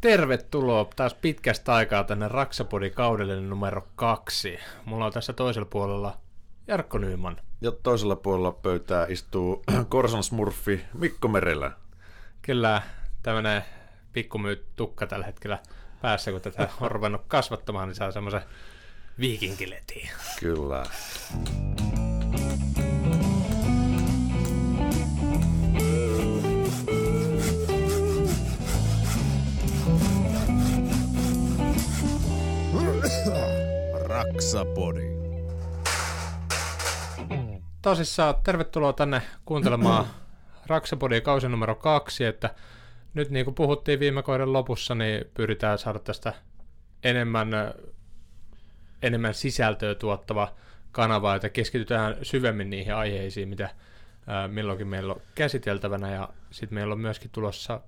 Tervetuloa taas pitkästä aikaa tänne Raksapodin kaudelle numero kaksi. Mulla on tässä toisella puolella Jarkko Nyyman. Ja toisella puolella pöytää istuu Korsan Smurfi Mikko Merelä. Kyllä tämmönen pikkumyyt tukka tällä hetkellä päässä, kun tätä on ruvennut kasvattamaan, niin saa semmoisen viikinkiletiin. Kyllä. Raksapodi. Tosissaan tervetuloa tänne kuuntelemaan Raksapodin kausi numero kaksi, että nyt niin kuin puhuttiin viime kauden lopussa, niin pyritään saada tästä enemmän, enemmän sisältöä tuottava kanava, että keskitytään syvemmin niihin aiheisiin, mitä milloinkin meillä on käsiteltävänä, ja sitten meillä on myöskin tulossa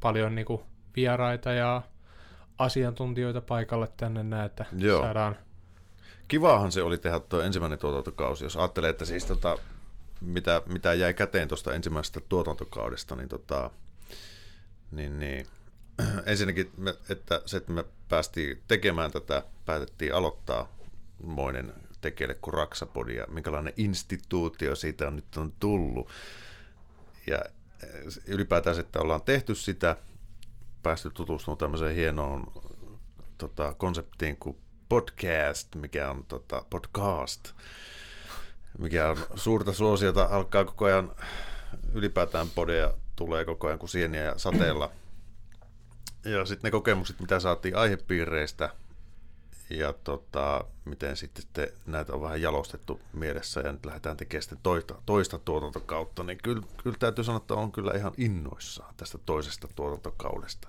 paljon niin kuin vieraita ja asiantuntijoita paikalle tänne näin, että Joo. saadaan Kivaahan se oli tehdä tuo ensimmäinen tuotantokausi. Jos ajattelee, että siis tota, mitä, mitä jäi käteen tuosta ensimmäisestä tuotantokaudesta, niin, tota, niin, niin ensinnäkin, me, että se, että me päästiin tekemään tätä, päätettiin aloittaa moinen tekijälle kuin Raksapodi ja minkälainen instituutio siitä on nyt on tullut. Ja eh, ylipäätään että ollaan tehty sitä, päästy tutustumaan tämmöiseen hienoon tota, konseptiin kuin podcast, mikä on tota, podcast, mikä on suurta suosiota, alkaa koko ajan ylipäätään podeja tulee koko ajan kuin sieniä ja sateella. Ja sitten ne kokemukset, mitä saatiin aihepiireistä ja tota, miten sitten te, näitä on vähän jalostettu mielessä ja nyt lähdetään tekemään sitten toista, toista tuotantokautta, niin kyllä, kyllä täytyy sanoa, että on kyllä ihan innoissaan tästä toisesta tuotantokaudesta.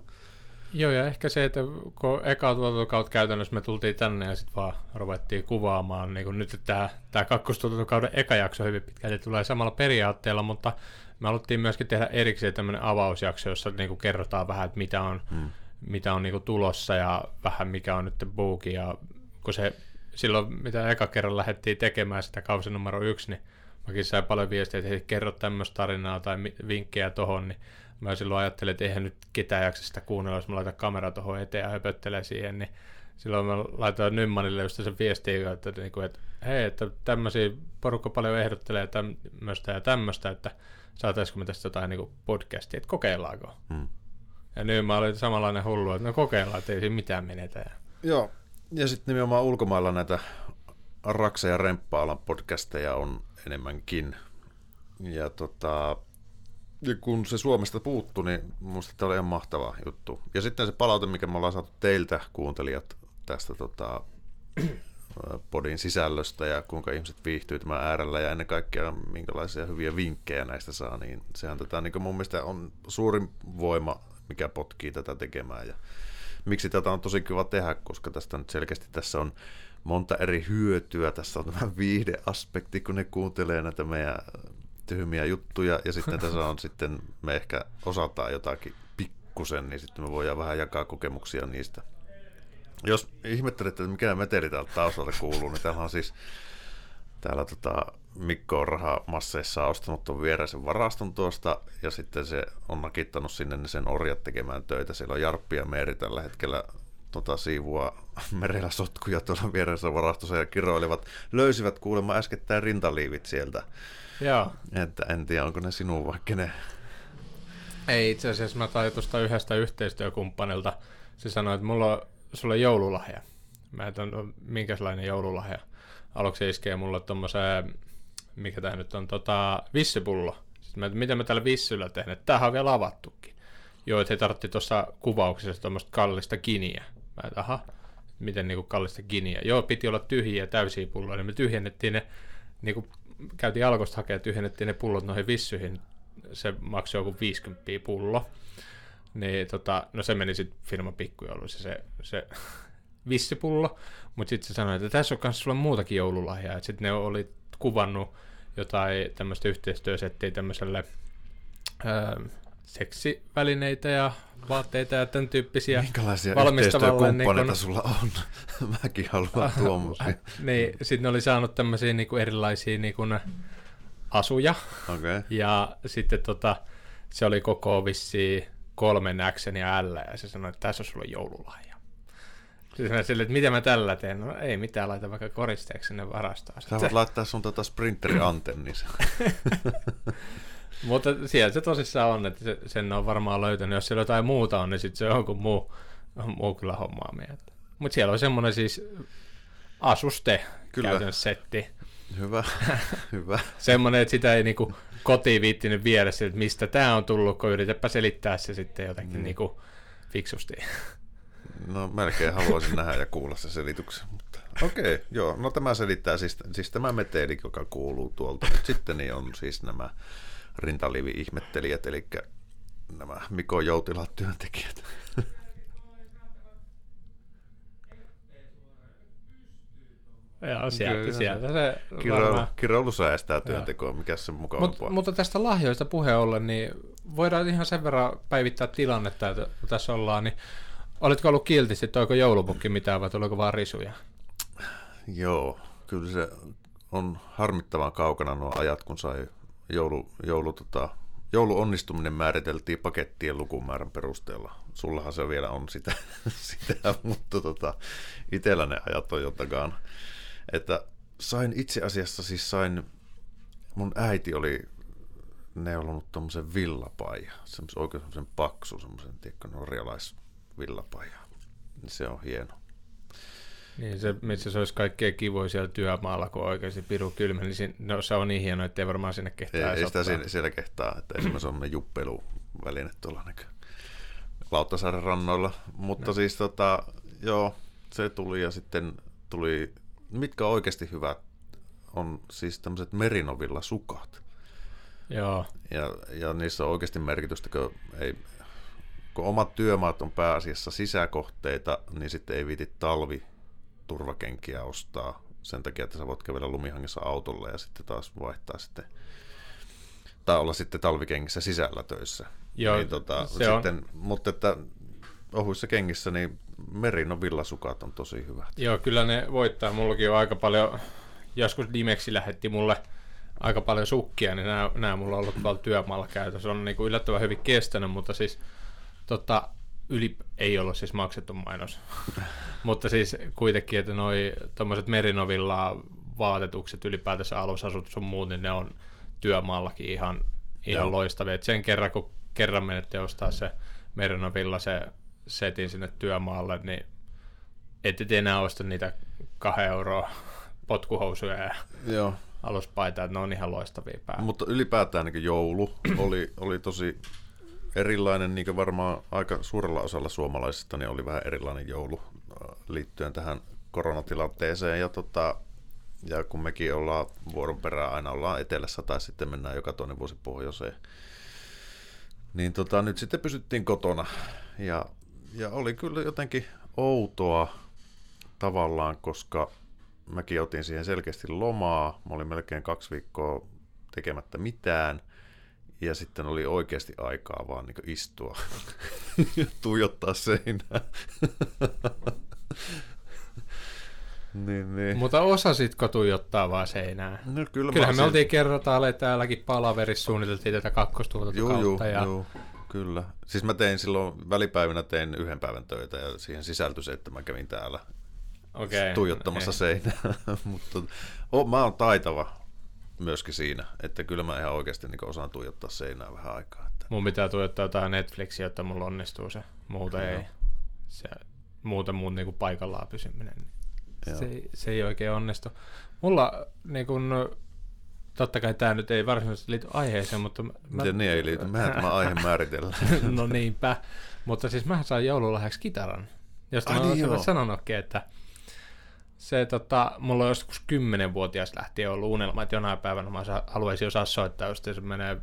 Joo, ja ehkä se, että kun eka tuotantokautta käytännössä me tultiin tänne ja sitten vaan ruvettiin kuvaamaan, niin kuin nyt tämä, tämä kakkostuotantokauden eka jakso hyvin pitkälti tulee samalla periaatteella, mutta me haluttiin myöskin tehdä erikseen tämmöinen avausjakso, jossa niin kuin kerrotaan vähän, että mitä on, hmm. mitä on niin kuin tulossa ja vähän mikä on nyt buuki, ja kun se silloin, mitä eka kerran lähdettiin tekemään sitä kausi numero yksi, niin mäkin sain paljon viestiä, että hei, kerro tämmöistä tarinaa tai vinkkejä tohon, niin mä silloin ajattelin, että eihän nyt ketään jaksa sitä kuunnella, jos mä laitan kamera tuohon eteen ja höpöttelee siihen, niin silloin mä laitoin Nymmanille just sen viestiä, että, niin kuin, että hei, että tämmöisiä porukka paljon ehdottelee tämmöistä ja tämmöistä, että saataisiko me tästä jotain niin podcastia, että kokeillaanko. Hmm. Ja nyt mä olin samanlainen hullu, että no kokeillaan, että ei siinä mitään menetä. Ja... Joo, ja sitten nimenomaan ulkomailla näitä Raksa- ja Remppa-alan podcasteja on enemmänkin. Ja tota, ja kun se Suomesta puuttu, niin minusta tämä oli ihan mahtava juttu. Ja sitten se palaute, mikä me ollaan saatu teiltä kuuntelijat tästä tota, podin sisällöstä ja kuinka ihmiset viihtyy tämän äärellä ja ennen kaikkea minkälaisia hyviä vinkkejä näistä saa, niin sehän tätä niin mun mielestä on suurin voima, mikä potkii tätä tekemään. Ja miksi tätä on tosi kiva tehdä, koska tästä nyt selkeästi tässä on monta eri hyötyä. Tässä on tämä viihdeaspekti, kun ne kuuntelee näitä meidän tyhmiä juttuja, ja sitten tässä on sitten, me ehkä osataan jotakin pikkusen, niin sitten me voidaan vähän jakaa kokemuksia niistä. Jos ihmettelette, että mikä meteli täältä taustalta kuuluu, niin täällä on siis, täällä tota, Mikko on rahamasseissa ostanut tuon viereisen varaston tuosta, ja sitten se on nakittanut sinne sen orjat tekemään töitä. Siellä on Jarppi ja Meeri tällä hetkellä tota, siivua merellä sotkuja tuolla vieressä varastossa ja kiroilivat. Löysivät kuulemma äskettäin rintaliivit sieltä. Joo. Että en tiedä, onko ne sinun vaikka ne... Ei itse asiassa, mä tain tuosta yhdestä yhteistyökumppanilta. Se sanoi, että mulla on sulle joululahja. Mä et no, minkälainen joululahja. Aluksi iskee mulle tommoseen, mikä tää nyt on, tota, vissipullo. Sitten mä, että mitä mä tällä vissyllä teen, että tämähän on vielä avattukin. Joo, että he tartti tuossa kuvauksessa tuommoista kallista giniä. Mä et, aha, miten niinku kallista giniä. Joo, piti olla tyhjiä täysiä pulloja, niin me tyhjennettiin ne niinku käytiin alkosta hakea, tyhjennettiin ne pullot noihin vissyihin, se maksoi joku 50 pullo. Niin tota, no se meni sitten firman pikkujouluissa se, se vissipullo, mutta sitten se sanoi, että tässä on myös sulla muutakin joululahjaa. Sitten ne oli kuvannut jotain tämmöistä yhteistyösettiä tämmöiselle öö, seksivälineitä ja vaatteita ja tämän tyyppisiä. Minkälaisia yhteistyökumppaneita niin sulla on? Mäkin haluan tuommoisia. niin, sitten ne oli saanut tämmöisiä niin kuin erilaisia niin kuin asuja. Okay. Ja sitten tota, se oli koko vissi kolmen X ja L, ja se sanoi, että tässä on sulle joululahja. Sitten mä sille, että mitä mä tällä teen? No ei mitään, laita vaikka koristeeksi sinne varastoon. Sä voit laittaa sun tota sprinterin antennissa. Mutta siellä se tosissaan on, että se, sen on varmaan löytänyt. Jos siellä jotain muuta on, niin sitten se on kuin muu, muu kyllä hommaa mieltä. Mutta siellä on semmoinen siis asuste kyllä. setti. Hyvä, hyvä. semmoinen, että sitä ei niinku kotiin viittinyt viedä että mistä tämä on tullut, kun yritäpä selittää se sitten jotenkin mm. niinku fiksusti. No melkein haluaisin nähdä ja kuulla se selityksen. Mutta okei, okay, joo. No tämä selittää siis, siis tämä meteli, joka kuuluu tuolta. Nyt sitten niin on siis nämä rintalivi-ihmettelijät, eli nämä Miko Joutilat työntekijät. Joo, sieltä, sieltä se Kiroilu, kiroilu säästää työntekoa, mikä se mukavampaa. Mut, mutta tästä lahjoista puheen ollen, niin voidaan ihan sen verran päivittää tilannetta, että tässä ollaan, niin Oletko ollut kiltisti, että onko joulupukki mitään vai tuleeko vaan risuja? Joo, kyllä se on harmittavan kaukana nuo ajat, kun sai joulu, joulu, tota, joulu onnistuminen määriteltiin pakettien lukumäärän perusteella. Sullahan se vielä on sitä, sitä mutta tota, itsellä ne ajat on jotakaan. Että sain itse asiassa siis sain, mun äiti oli neulonut tuommoisen villapaija, semmoisen oikein semmoisen paksu, semmoisen, tiedätkö, norjalais villapaja. Se on hieno. Niin, se, missä se olisi kaikkein kivoin siellä työmaalla, kun oikeasti piru kylmä, niin siinä, no, se on niin hieno, että ei varmaan sinne kehtaa. Ei, ei sitä siinä, siellä kehtaa, että esimerkiksi on juppeiluväline tuolla niin Lauttasaaren rannoilla. Mutta no. siis tota, joo, se tuli ja sitten tuli, mitkä oikeasti hyvät, on siis tämmöiset merinovilla sukat. Joo. Ja, ja niissä on oikeasti merkitystä, kun ei, kun omat työmaat on pääasiassa sisäkohteita, niin sitten ei viiti talvi turvakenkiä ostaa sen takia, että sä voit kävellä lumihangissa autolla ja sitten taas vaihtaa sitten tai olla sitten talvikengissä sisällä töissä. Joo, niin, tota, se sitten, on. Mutta että ohuissa kengissä niin Merino villasukat on tosi hyvät. Joo, kyllä ne voittaa. Mullakin on aika paljon, joskus Dimexi lähetti mulle aika paljon sukkia, niin nämä, nämä mulla on ollut tuolla työmaalla käytössä. On niin kuin yllättävän hyvin kestänyt, mutta siis tota, yli, ei ollut siis maksettu mainos, mutta siis kuitenkin, että noi tuommoiset Merinovilla vaatetukset, ylipäätänsä alusasut sun muut, niin ne on työmaallakin ihan, ihan loistavia. Et sen kerran, kun kerran menette ostaa se Merinovilla se setin sinne työmaalle, niin ette enää osta niitä kahden euroa potkuhousuja ja Joo. aluspaita, että ne on ihan loistavia päällä. Mutta ylipäätään niin joulu oli, oli tosi erilainen, niin kuin varmaan aika suurella osalla suomalaisista, niin oli vähän erilainen joulu äh, liittyen tähän koronatilanteeseen. Ja, tota, ja kun mekin ollaan vuoron perään aina ollaan etelässä tai sitten mennään joka toinen vuosi pohjoiseen, niin tota, nyt sitten pysyttiin kotona. Ja, ja oli kyllä jotenkin outoa tavallaan, koska mäkin otin siihen selkeästi lomaa. Mä olin melkein kaksi viikkoa tekemättä mitään – ja sitten oli oikeasti aikaa vaan niin istua ja tuijottaa seinää. niin, niin. Mutta osasitko tuijottaa vaan seinää? No, kyllä Kyllähän me oltiin kerrotaan, täälläkin palaverissa suunniteltiin tätä kakkostuotantokautta. Joo, joo, ja... kyllä. Siis mä tein silloin välipäivinä tein yhden päivän töitä ja siihen sisältyi se, että mä kävin täällä okay, tuijottamassa okay. seinää. Mutta oh, mä oon taitava myöskin siinä, että kyllä mä ihan oikeasti niin osaan tuijottaa seinää vähän aikaa. Että... Mun pitää tuijottaa jotain Netflixiä, että mulla onnistuu se. Muuten ei. Se, muuten mun niin kuin paikallaan pysyminen. Se, ei, se ei oikein onnistu. Mulla niin kuin, totta kai tämä nyt ei varsinaisesti liity aiheeseen, mutta... Mä... Miten niin ei liity? Mehän tämä aihe määritellään. no niinpä. Mutta siis mä sain joululahjaksi kitaran. Josta Ai, mä niin olen sanonutkin, että se, tota, mulla on joskus kymmenenvuotias lähtien ollut unelma, että jonain päivänä mä haluaisin osaa soittaa, just se menee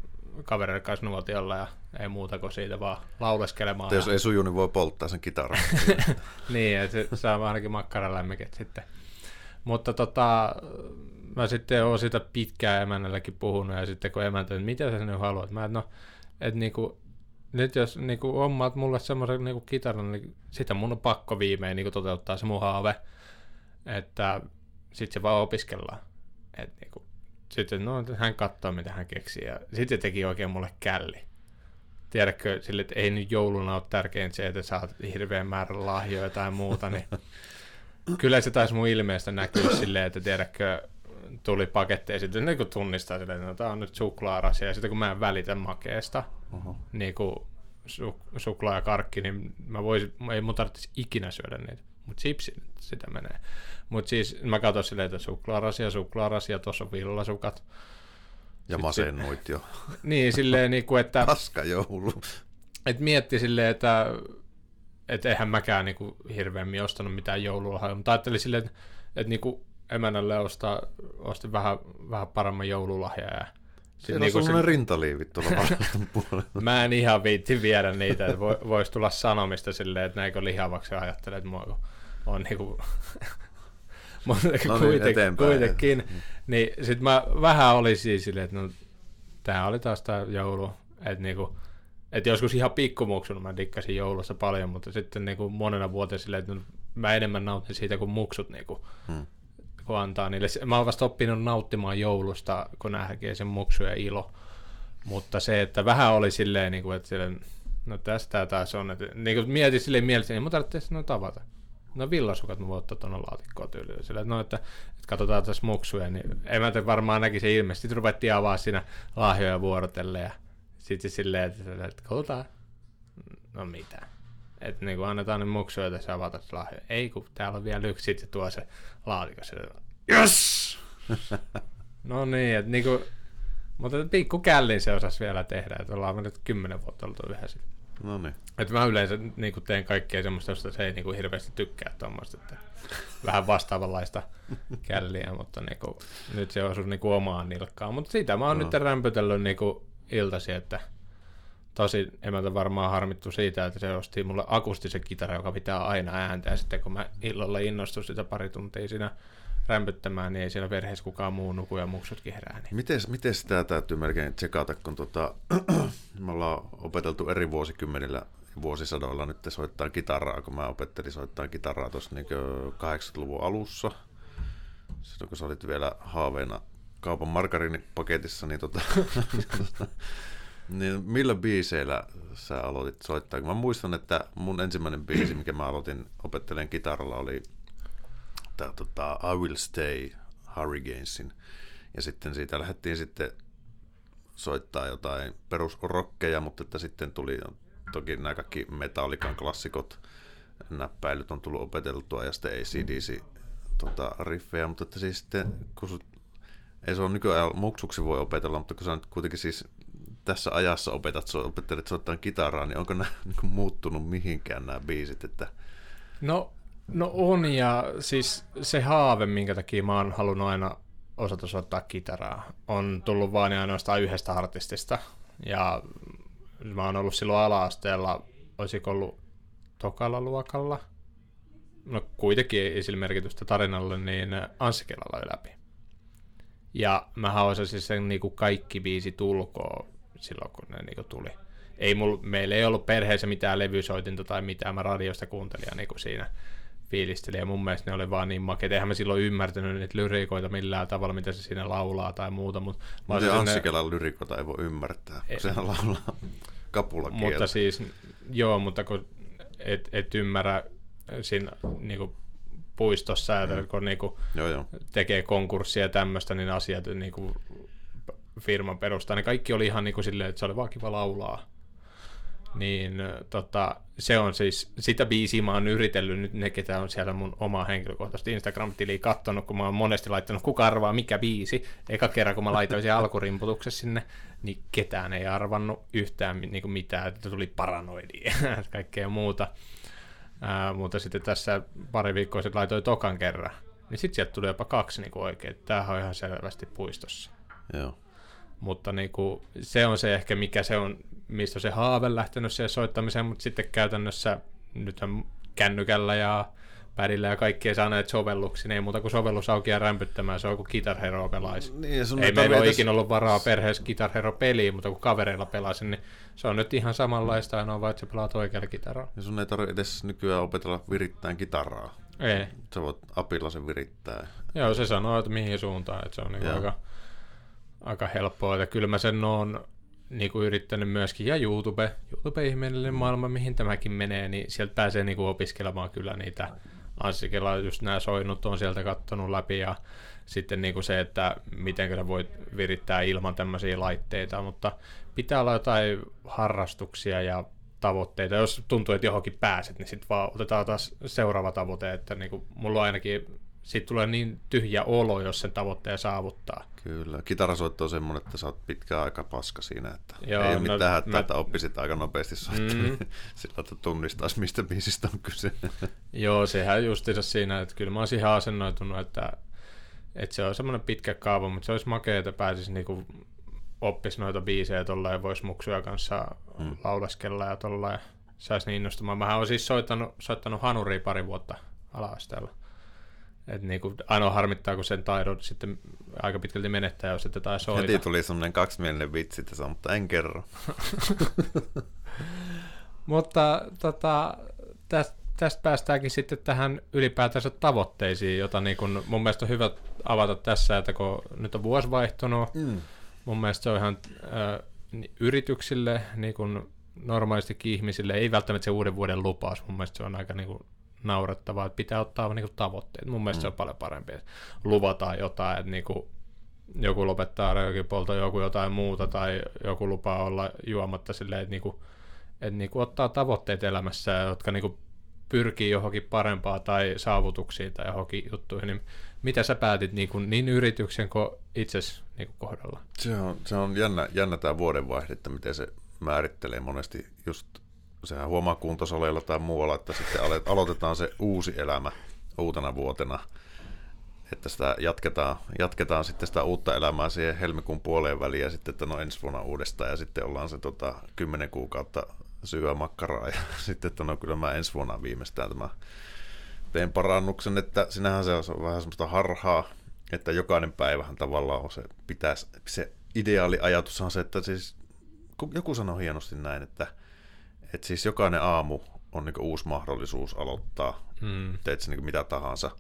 kavereiden kanssa nuotiolla ja ei muuta kuin siitä vaan lauleskelemaan. jos ei suju, niin voi polttaa sen kitaran. niin, että se saa ainakin makkaralämmikit sitten. Mutta tota, mä sitten oon sitä pitkään emännälläkin puhunut ja sitten kun emäntä, että mitä sä nyt haluat? Mä, no, että niinku, nyt jos niinku ommaat mulle semmoisen niinku kitaran, niin sitä mun on pakko viimein niinku toteuttaa se mun haave että sitten se vaan opiskellaan. Et niinku, sitten no, hän katsoo, mitä hän keksii. Ja sitten teki oikein mulle källi. tiedätkö, sille, että ei nyt jouluna ole tärkein se, että saat hirveän määrän lahjoja tai muuta, niin kyllä se taisi mun ilmeestä näkyä silleen, että tiedätkö, tuli paketti ja sitten niin tunnistaa silleen, että no, tämä on nyt suklaarasia, ja sitten kun mä en välitä makeesta, uh-huh. niin kuin su- suklaa ja karkki, niin mä voisin, ei mun tarvitsisi ikinä syödä niitä, mutta chipsi sitä menee. Mutta siis mä katsoin silleen, että suklaarasia, suklaarasia, tuossa on villasukat, ja masennuit jo. niin, silleen, niin kuin, että... Paska joulu. Että mietti silleen, että että eihän mäkään niin kuin, hirveämmin ostanut mitään joululahjoja, mutta ajattelin silleen, että, että niin kuin, emännälle ostaa, ostin vähän, vähän paremman joululahjaa. Ja Siinä niin on semmoinen se... rintaliivi tuolla puolella. Mä en ihan viitti viedä niitä, että voisi tulla sanomista silleen, että näinkö lihavaksi ajattelee, että mua on niinku... Mutta no niin, kuiten, kuitenkin. Mm. Niin sit mä vähän oli siis silleen, että no, tää oli taas tää joulu. Että niinku, et joskus ihan pikkumuksuna mä dikkasin joulussa paljon, mutta sitten niinku monena vuotena silleen, että mä enemmän nautin siitä kuin muksut niinku. Hmm kun antaa niille. Mä oon vasta oppinut nauttimaan joulusta, kun näkee sen muksu ja ilo. Mutta se, että vähän oli silleen, niin kuin, että silleen, no tästä taas on, että niin kuin mietin silleen mielessä, niin mun tarvitsee no tavata. No villasukat mä voin ottaa tuonne laatikkoon tyyliin. Sillä, että, no, että, että katsotaan tässä muksuja, niin en mä varmaan näki se ilmeisesti. Sitten ruvettiin avaa siinä lahjoja vuorotelle ja sitten silleen, että, että katsotaan. No mitä. Että niin kuin annetaan ne muksuja tässä avata lahjoja. Ei kun täällä on vielä yksi, sitten tuo se laatikko sille. Yes! no niin, että niin kuin, mutta pikku källin se osasi vielä tehdä, että ollaan me nyt kymmenen vuotta oltu yhdessä. No niin. Että mä yleensä niin kuin teen kaikkea semmoista, josta se ei niin kuin hirveästi tykkää tuommoista, että vähän vastaavanlaista källiä, mutta niin kuin, nyt se osui niin kuin omaan nilkkaan. Mutta siitä mä oon no. nyt rämpötellyt niin kuin iltasi, että tosi emäntä varmaan harmittu siitä, että se osti mulle akustisen kitara, joka pitää aina ääntä, ja sitten kun mä illalla innostuin sitä pari tuntia siinä rämpyttämään, niin ei siellä perheessä kukaan muu nuku ja muksutkin herää. Niin. Miten, miten sitä täytyy melkein tsekata, kun tota, me ollaan opeteltu eri vuosikymmenillä vuosisadoilla nyt soittaa kitaraa, kun mä opettelin soittaa kitaraa tuossa niin 80-luvun alussa. Sitten kun sä olit vielä haaveena kaupan margarinipaketissa, niin, tota, niin millä biiseillä sä aloitit soittaa? Mä muistan, että mun ensimmäinen biisi, mikä mä aloitin opettelen kitaralla, oli tämä tota, I Will Stay Hurricanesin. Ja sitten siitä lähdettiin sitten soittaa jotain perusrokkeja, mutta että sitten tuli toki nämä kaikki metallikan klassikot, näppäilyt on tullut opeteltua ja sitten ACDC tota, riffejä, mutta että siis sitten, kun ei se ole nykyään muksuksi voi opetella, mutta kun sä nyt kuitenkin siis tässä ajassa opetat, opettelet soittaa kitaraa, niin onko nämä niin muuttunut mihinkään nämä biisit? Että... No No on, ja siis se haave, minkä takia mä oon halunnut aina osata soittaa kitaraa, on tullut vain ja ainoastaan yhdestä artistista. Ja mä oon ollut silloin ala-asteella, olisiko ollut tokalla luokalla, no kuitenkin ei sillä merkitystä tarinalle, niin Anssi Kelalla läpi. Ja mä osasin sen niin kuin kaikki biisi tulkoa silloin, kun ne niin kuin tuli. Ei mul, meillä ei ollut perheessä mitään levysoitinta tai mitään, mä radiosta kuuntelin niin kuin siinä fiilisteli, ja mun mielestä ne oli vaan niin makeita. Eihän mä silloin ymmärtänyt niitä lyrikoita millään tavalla, mitä se siinä laulaa tai muuta. Mutta mä se Anssi ne... lyrikoita ei voi ymmärtää, kun sehän laulaa kapula Mutta siis, joo, mutta kun et, et ymmärrä siinä niinku, puistossa, mm. kun niinku, joo, joo. tekee konkurssia ja tämmöistä, niin asiat niinku, firman perustaa, niin kaikki oli ihan niinku silleen, että se oli vaan kiva laulaa niin tota, se on siis, sitä biisiä mä oon yritellyt nyt ne, ketä on siellä mun omaa henkilökohtaisesti Instagram-tiliä kattonut, kun mä oon monesti laittanut, kuka arvaa mikä biisi. Eka kerran, kun mä laitoin sen alkurimputuksen sinne, niin ketään ei arvannut yhtään niin kuin mitään, että tuli paranoidia ja kaikkea muuta. Ää, mutta sitten tässä pari viikkoa sitten laitoin tokan kerran, niin sitten sieltä tuli jopa kaksi niin oikein, tämähän on ihan selvästi puistossa. Joo. Mutta niin kuin, se on se ehkä, mikä se on mistä se haave lähtenyt siihen soittamiseen, mutta sitten käytännössä nyt on kännykällä ja pädillä ja kaikkea saa näitä sovelluksia, niin ei muuta kuin sovellus auki ja rämpyttämään, se on kuin Guitar Hero pelaisi. Niin, ei meillä ole ikinä ollut varaa perheessä Guitar Hero peliä, mutta kun kavereilla pelasin, niin se on nyt ihan samanlaista, ainoa vaan, että sä pelaat oikealla kitaraa. Ja sun ei tarvitse edes nykyään opetella virittämään kitaraa. Ei. Sä voit apilla sen virittää. Joo, se sanoo, että mihin suuntaan, että se on niin aika, aika helppoa, että kyllä mä sen oon niin kuin yrittänyt myöskin, ja YouTube, YouTube-ihmeellinen maailma, mihin tämäkin menee, niin sieltä pääsee niin kuin opiskelemaan kyllä niitä Anssikella just nämä soinut on sieltä kattonut läpi ja sitten niin kuin se, että miten sä voit virittää ilman tämmöisiä laitteita, mutta pitää olla jotain harrastuksia ja tavoitteita. Jos tuntuu, että johonkin pääset, niin sitten vaan otetaan taas seuraava tavoite, että niin kuin mulla on ainakin siitä tulee niin tyhjä olo, jos sen tavoitteen saavuttaa. Kyllä. Kitarasoitto on semmoinen, että sä oot pitkään aika paska siinä, että Joo, ei ole no, mitään hätää, mä- että oppisit aika nopeasti soittamaan, Mm. sillä että tunnistaisi, mistä biisistä on kyse. Joo, sehän justiinsa siinä, että kyllä mä oon siihen asennoitunut, että, että se on semmoinen pitkä kaava, mutta se olisi makea, että pääsisi niinku oppisi noita biisejä tuolla ja voisi muksuja kanssa Mm. laulaskella ja tuolla ja saisi niin innostumaan. Mähän olen siis soittanut, soittanut hanuria pari vuotta ala-asteella. Et niinku, ainoa harmittaa, kun sen taidon sitten aika pitkälti menettää, jos ette tai soita. Heti tuli semmoinen kaksimielinen vitsi tässä, mutta en kerro. Mutta tota, tästä, tästä päästäänkin sitten tähän ylipäätänsä tavoitteisiin, jota niin kun mun mielestä on hyvä avata tässä, että kun nyt on vuosi vaihtunut, Mm. mun mielestä se on ihan äh, yrityksille, niin kuin normaalistikin ihmisille, ei välttämättä se uuden vuoden lupaus, mun mielestä se on aika niin kuin naurettavaa, että pitää ottaa niin kuin tavoitteet. Mun mielestä mm. se on paljon parempi, että luvataan jotain, että niin kuin joku lopettaa röökipolto, joku jotain muuta, tai joku lupaa olla juomatta silleen, että, niin kuin, että niin kuin ottaa tavoitteet elämässä, jotka niin kuin pyrkii johonkin parempaa tai saavutuksiin tai johonkin juttuihin, niin mitä sä päätit niin, kuin, niin yrityksen kuin itses niin kuin kohdalla? Se on, se on jännä, jännä tämä vuodenvaihde, että miten se määrittelee monesti just, sehän huomaa kuntosaleilla tai muualla, että sitten aloitetaan se uusi elämä uutena vuotena, että sitä jatketaan, jatketaan sitten sitä uutta elämää siihen helmikuun puoleen väliin ja sitten, että no ensi vuonna uudestaan ja sitten ollaan se tota, kymmenen kuukautta syöä makkaraa ja sitten, että no kyllä mä ensi vuonna viimeistään tämä teen parannuksen, että sinähän se on vähän semmoista harhaa, että jokainen päivähän tavallaan on se, pitäisi, se ideaali ajatus on se, että siis, joku sanoi hienosti näin, että, että siis jokainen aamu on niin uusi mahdollisuus aloittaa, Mm. teet sä niin mitä tahansa,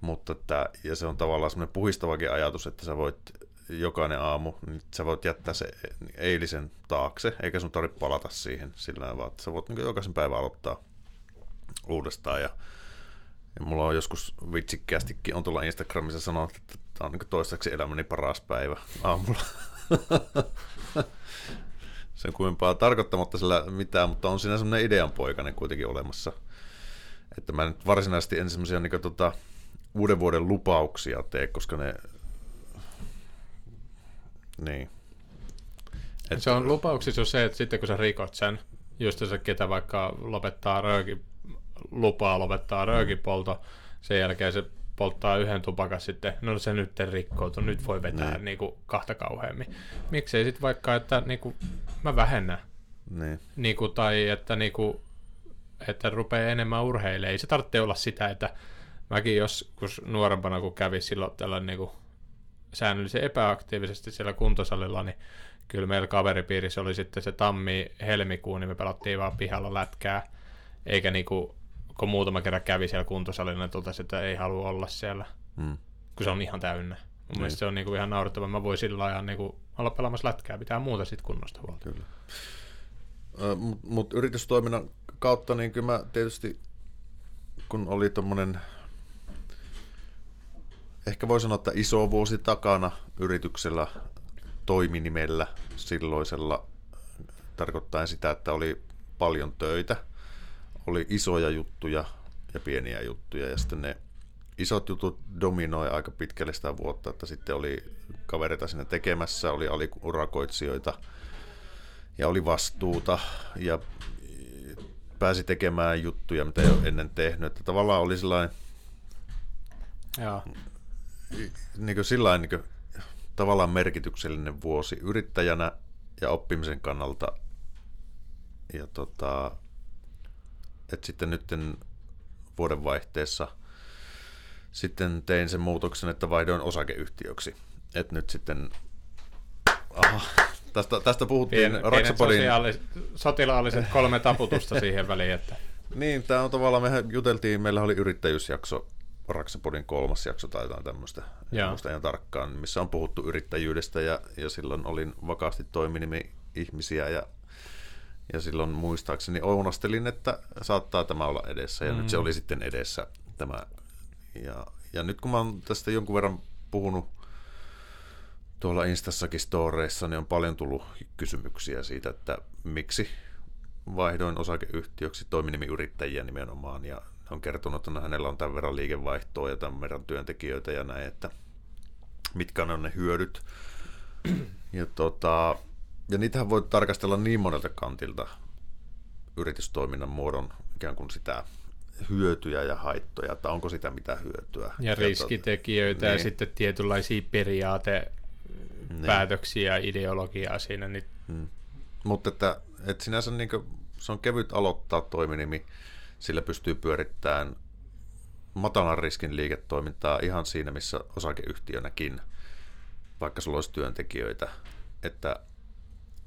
mutta että, ja se on tavallaan semmoinen puhistavakin ajatus, että sä voit jokainen aamu, niin sä voit jättää se eilisen taakse, eikä sun tarvitse palata siihen sillä vaan sä voit niin jokaisen päivän aloittaa uudestaan ja ja mulla on joskus vitsikkäästikin on tuolla Instagramissa sanonut, että tämä on niin toistaiseksi elämäni paras päivä aamulla. Se on kuinka tarkoittamatta sillä mitään, mutta on siinä semmoinen ideanpoikainen kuitenkin olemassa. Että mä nyt varsinaisesti en semmoisia niin tota, uuden vuoden lupauksia tee, koska ne... Niin. Et se on lupauksissa se, että sitten kun sä rikot sen, just se ketä vaikka lopettaa rööki, lupaa lopettaa röökipolto, sen jälkeen se polttaa yhden tupakan sitten, no se nyt rikkoutuu, nyt voi vetää Niin. niin. kuin kahta kauheammin. Miksei sitten vaikka, että niin kuin, mä vähennän, Niin. niin kuin, tai että, niin kuin, että rupeaa enemmän urheilemaan. Ei se tarvitse olla sitä, että mäkin joskus nuorempana, kun kävi silloin tällä niin kuin säännöllisen epäaktiivisesti siellä kuntosalilla, niin kyllä meillä kaveripiirissä oli sitten se tammi-helmikuu, niin me pelattiin vaan pihalla lätkää, eikä niinku, kun muutama kerran kävi siellä kuntosalilla, niin totesi, että ei halua olla siellä, Mm. kun se on ihan täynnä. Mun mielestä se on niinku ihan naurettava. Mä voin sillä ajan niinku olla pelaamassa lätkää, pitää muuta sitten kunnosta huolta. Kyllä. Mutta mut yritystoiminnan kautta, niin kyllä mä tietysti, kun oli tommonen, ehkä voi sanoa, että iso vuosi takana yrityksellä toiminimellä silloisella, tarkoittaen sitä, että oli paljon töitä, oli isoja juttuja ja pieniä juttuja, ja sitten ne isot jutut dominoi aika pitkälle sitä vuotta, että sitten oli kavereita siinä tekemässä, oli aliurakoitsijoita, ja oli vastuuta ja pääsi tekemään juttuja, mitä ei ole ennen tehnyt. Että tavallaan oli sellainen, Joo. niin kuin sillain, niin kuin, tavallaan merkityksellinen vuosi yrittäjänä ja oppimisen kannalta. Ja tota, että sitten nyt vuodenvaihteessa sitten tein sen muutoksen, että vaihdoin osakeyhtiöksi. Että nyt sitten, aha, tästä, tästä puhuttiin Pien, Raksapodin... sotilaalliset kolme taputusta siihen väliin, että Niin, tämä on tavallaan, mehän juteltiin, meillä oli yrittäjyysjakso, Raksapodin kolmas jakso tai jotain tämmöistä, en muista ihan tarkkaan, missä on puhuttu yrittäjyydestä ja, ja silloin olin vakaasti toiminimi ihmisiä ja, ja silloin muistaakseni ounastelin, että saattaa tämä olla edessä ja mm. nyt se oli sitten edessä tämä. Ja, ja nyt kun mä oon tästä jonkun verran puhunut tuolla Instassakin storeissa, niin on paljon tullut kysymyksiä siitä, että miksi vaihdoin osakeyhtiöksi toiminimiyrittäjiä nimenomaan ja on kertonut, että hänellä on tämän verran liikevaihtoa ja tämän verran työntekijöitä ja näin, että mitkä on ne hyödyt. Ja, tota, ja niitähän voi tarkastella niin monelta kantilta yritystoiminnan muodon ikään kuin sitä hyötyjä ja haittoja, että onko sitä mitä hyötyä. Ja riskitekijöitä niin. ja sitten tietynlaisia periaatepäätöksiä niin. ja ideologiaa siinä. Niin... Hmm. Mutta että, että sinänsä niin kuin, se on kevyt aloittaa toiminimi, sillä pystyy pyörittämään matalan riskin liiketoimintaa ihan siinä, missä osakeyhtiönäkin, vaikka sulla olisi työntekijöitä, että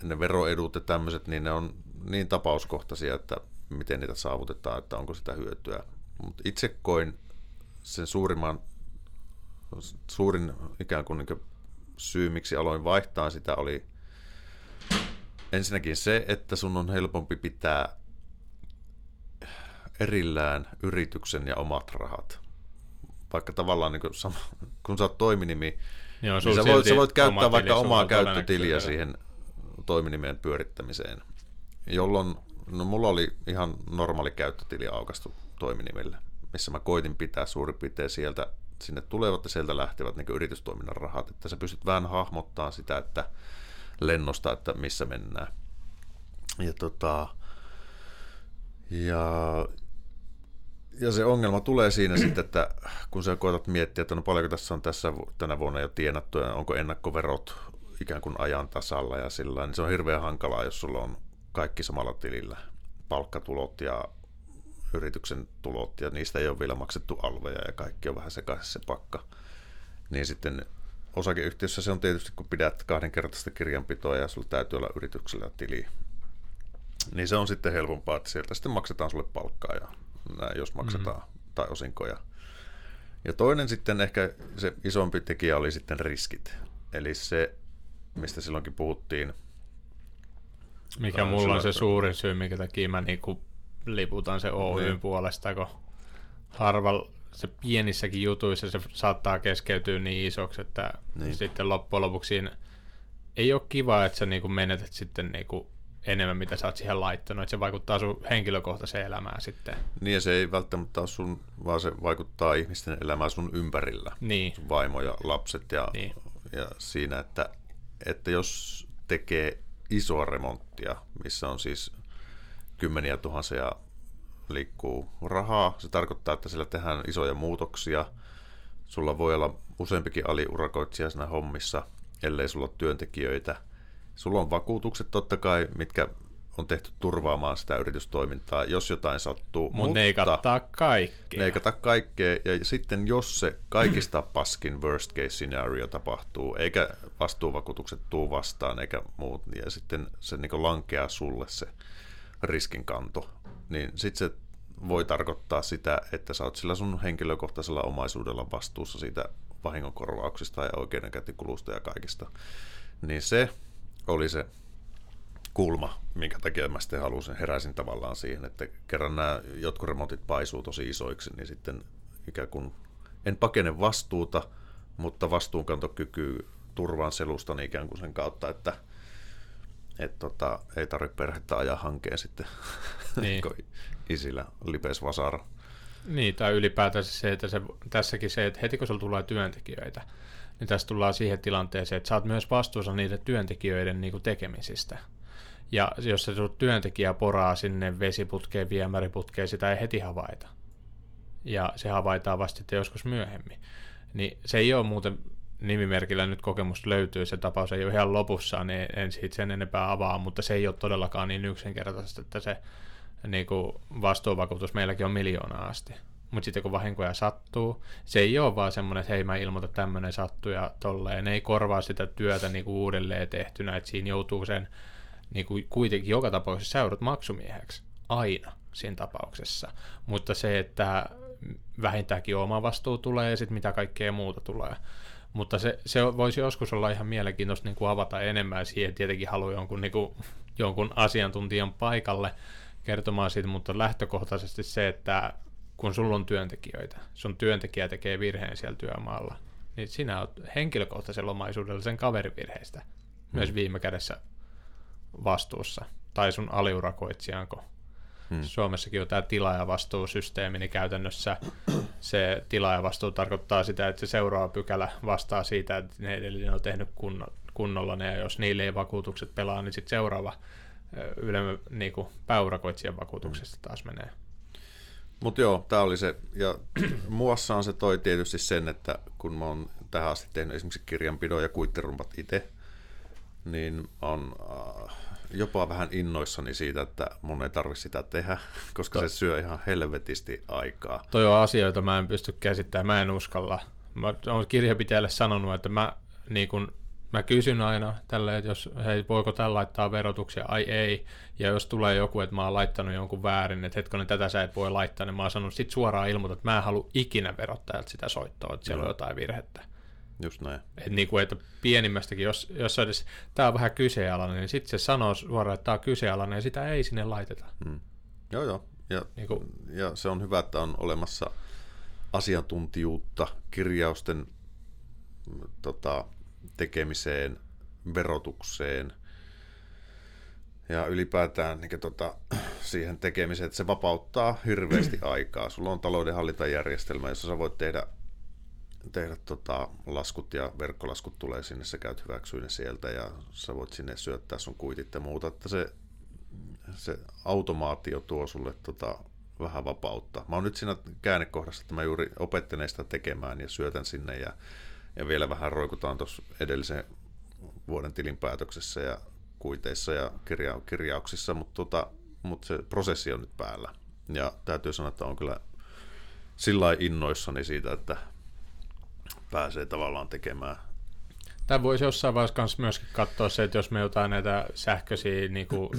ne veroedut ja tämmöiset, niin ne on niin tapauskohtaisia, että miten niitä saavutetaan, että onko sitä hyötyä. Mutta itse koin sen suurimman, suurin ikään kuin, niin syy, miksi aloin vaihtaa sitä, oli ensinnäkin se, että sun on helpompi pitää erillään yrityksen ja omat rahat. Vaikka tavallaan niin kuin sama, kun sä oot toiminimi, Joo, niin sä voit, sä voit käyttää vaikka omaa käyttötiliä siihen toiminimen pyörittämiseen, jolloin no mulla oli ihan normaali käyttötili aukastu toiminimille, missä mä koitin pitää suurin piirtein sieltä sinne tulevat ja sieltä lähtevät niin yritystoiminnan rahat, että sä pystyt vähän hahmottaa sitä, että lennosta, että missä mennään. Ja, tota, ja, ja se ongelma tulee siinä sitten, että kun sä koetat miettiä, että no paljonko tässä on tässä tänä vuonna jo tienattu ja onko ennakkoverot ikään kuin ajan tasalla ja sillä niin se on hirveän hankalaa, jos sulla on kaikki samalla tilillä, palkkatulot ja yrityksen tulot ja niistä ei ole vielä maksettu alveja ja kaikki on vähän sekaisin se pakka. Niin sitten osakeyhtiössä se on tietysti, kun pidät kahdenkertaista kirjanpitoa ja sulla täytyy olla yrityksellä tili, niin se on sitten helpompaa, että sieltä sitten maksetaan sulle palkkaa ja näin, jos maksetaan, mm-hmm. tai osinkoja. Ja toinen sitten ehkä se isompi tekijä oli sitten riskit. Eli se, mistä silloinkin puhuttiin. Mikä mulla on se suurin syy, minkä takia mä niinku liputan se Oyn niin. puolesta, kun harva se pienissäkin jutuissa se saattaa keskeytyä niin isoksi, että niin. sitten loppujen lopuksi ei ole kiva, että sä niinku menetät sitten niinku enemmän, mitä sä oot siihen laittanut, että se vaikuttaa sun henkilökohtaiseen elämään sitten. Niin ja se ei välttämättä ole sun, vaan se vaikuttaa ihmisten elämään sun ympärillä. Niin. Sun vaimo ja lapset ja, niin. ja siinä, että, että jos tekee isoa remonttia, missä on siis kymmeniä tuhansia liikkuu rahaa, se tarkoittaa, että sillä tehdään isoja muutoksia. Sulla voi olla useampikin aliurakoitsija siinä hommissa, ellei sulla ole työntekijöitä – Sulla on vakuutukset totta kai, mitkä on tehty turvaamaan sitä yritystoimintaa, jos jotain sattuu. Mut mutta ne ei kattaa kaikkea. Ne ei kattaa kaikkea, ja sitten jos se kaikista paskin worst case scenario tapahtuu, eikä vastuuvakuutukset tuu vastaan, eikä muut, ja sitten se niin lankeaa sulle se riskinkanto, niin sitten se voi tarkoittaa sitä, että sä oot sillä sun henkilökohtaisella omaisuudella vastuussa siitä vahingonkorvauksista ja oikeudenkäyntikulusta ja kaikista. Niin se oli se kulma, minkä takia mä sitten halusin, heräsin tavallaan siihen, että kerran nämä jotkut remontit paisuu tosi isoiksi, niin sitten ikään kuin en pakene vastuuta, mutta vastuunkantokyky turvaan selustani ikään kuin sen kautta, että et tota, ei tarvitse perhettä ajaa hankeen sitten, niin. kun isillä lipes vasara. Niin, tai ylipäätään se, että se, tässäkin se, että heti kun sulla tulee työntekijöitä, niin tässä tullaan siihen tilanteeseen, että sä oot myös vastuussa niiden työntekijöiden niin kuin tekemisistä. Ja jos se työntekijä poraa sinne vesiputkeen, viemäriputkeen, sitä ei heti havaita. Ja se havaitaan vasta joskus myöhemmin. Niin se ei ole muuten nimimerkillä nyt kokemus löytyy, se tapaus ei ole ihan lopussa, niin en siitä sen enempää avaa, mutta se ei ole todellakaan niin yksinkertaisesti, että se niin kuin vastuuvakuutus meilläkin on miljoonaa asti. Mutta sitten kun vahinkoja sattuu, se ei ole vaan semmoinen, että hei mä ilmoitan tämmöinen sattuu ja tolleen. Ne ei korvaa sitä työtä niin kuin uudelleen tehtynä, että siinä joutuu sen niin kuin kuitenkin joka tapauksessa seurut maksumieheksi. Aina siinä tapauksessa. Mutta se, että vähintäänkin oma vastuu tulee ja sitten mitä kaikkea muuta tulee. Mutta se, se voisi joskus olla ihan mielenkiintoista niin kuin avata enemmän siihen. Tietenkin haluaa jonkun, niin kuin, jonkun asiantuntijan paikalle kertomaan siitä, mutta lähtökohtaisesti se, että kun sulla on työntekijöitä, sun työntekijä tekee virheen siellä työmaalla, niin sinä olet henkilökohtaisella omaisuudella sen kaverivirheistä hmm. myös viime kädessä vastuussa. Tai sun aliurakoitsijanko. Hmm. Suomessakin on tämä tilaajavastuusysteemi, niin käytännössä se tilaajavastuu tarkoittaa sitä, että se seuraava pykälä vastaa siitä, että ne edellinen on tehnyt kunno, kunnolla ne, ja jos niille ei vakuutukset pelaa, niin sitten seuraava ylemmä niin pääurakoitsijan vakuutuksesta taas menee. Mutta joo, tämä oli se, ja muassa se toi tietysti sen, että kun mä oon tähän asti tehnyt esimerkiksi kirjanpidon ja kuittirumpat itse, niin on äh, jopa vähän innoissani siitä, että mun ei tarvitse sitä tehdä, koska to- se syö ihan helvetisti aikaa. Toi on asia, jota mä en pysty käsittämään, mä en uskalla. Mä oon kirjapitäjälle sanonut, että mä niin kun mä kysyn aina tälle, että jos, hei, voiko tällä laittaa verotuksia, ai ei, ja jos tulee joku, että mä oon laittanut jonkun väärin, että hetkonen, tätä sä et voi laittaa, niin mä oon sanonut sit suoraan ilmoita, että mä en halua ikinä verottaa sitä soittoa, että siellä Joo. on jotain virhettä. Just näin. Et niin kuin, että pienimmästäkin, jos, jos edes, tämä on vähän kyseenalainen, niin sitten se sanoo suoraan, että tämä on kyseenalainen, ja sitä ei sinne laiteta. Hmm. Joo, joo. Ja, niin kuin, ja se on hyvä, että on olemassa asiantuntijuutta kirjausten tota, tekemiseen, verotukseen ja ylipäätään niin tota, siihen tekemiseen, että se vapauttaa hirveästi aikaa. Sulla on taloudenhallintajärjestelmä, jossa sä voit tehdä, tehdä tota, laskut ja verkkolaskut tulee sinne, sä käyt hyväksyä sieltä ja sä voit sinne syöttää sun kuitit ja muuta, että se, se automaatio tuo sulle tota, vähän vapautta. Mä oon nyt siinä käännekohdassa, että mä juuri opettelen sitä tekemään ja syötän sinne ja ja vielä vähän roikutaan tuossa edellisen vuoden tilinpäätöksessä ja kuiteissa ja kirja- kirjauksissa, mutta, tota, mutta se prosessi on nyt päällä. Ja täytyy sanoa, että on kyllä sillä innoissani siitä, että pääsee tavallaan tekemään. Tämä voisi jossain vaiheessa myöskin katsoa se, että jos me jotain näitä sähköisiä niin kuin,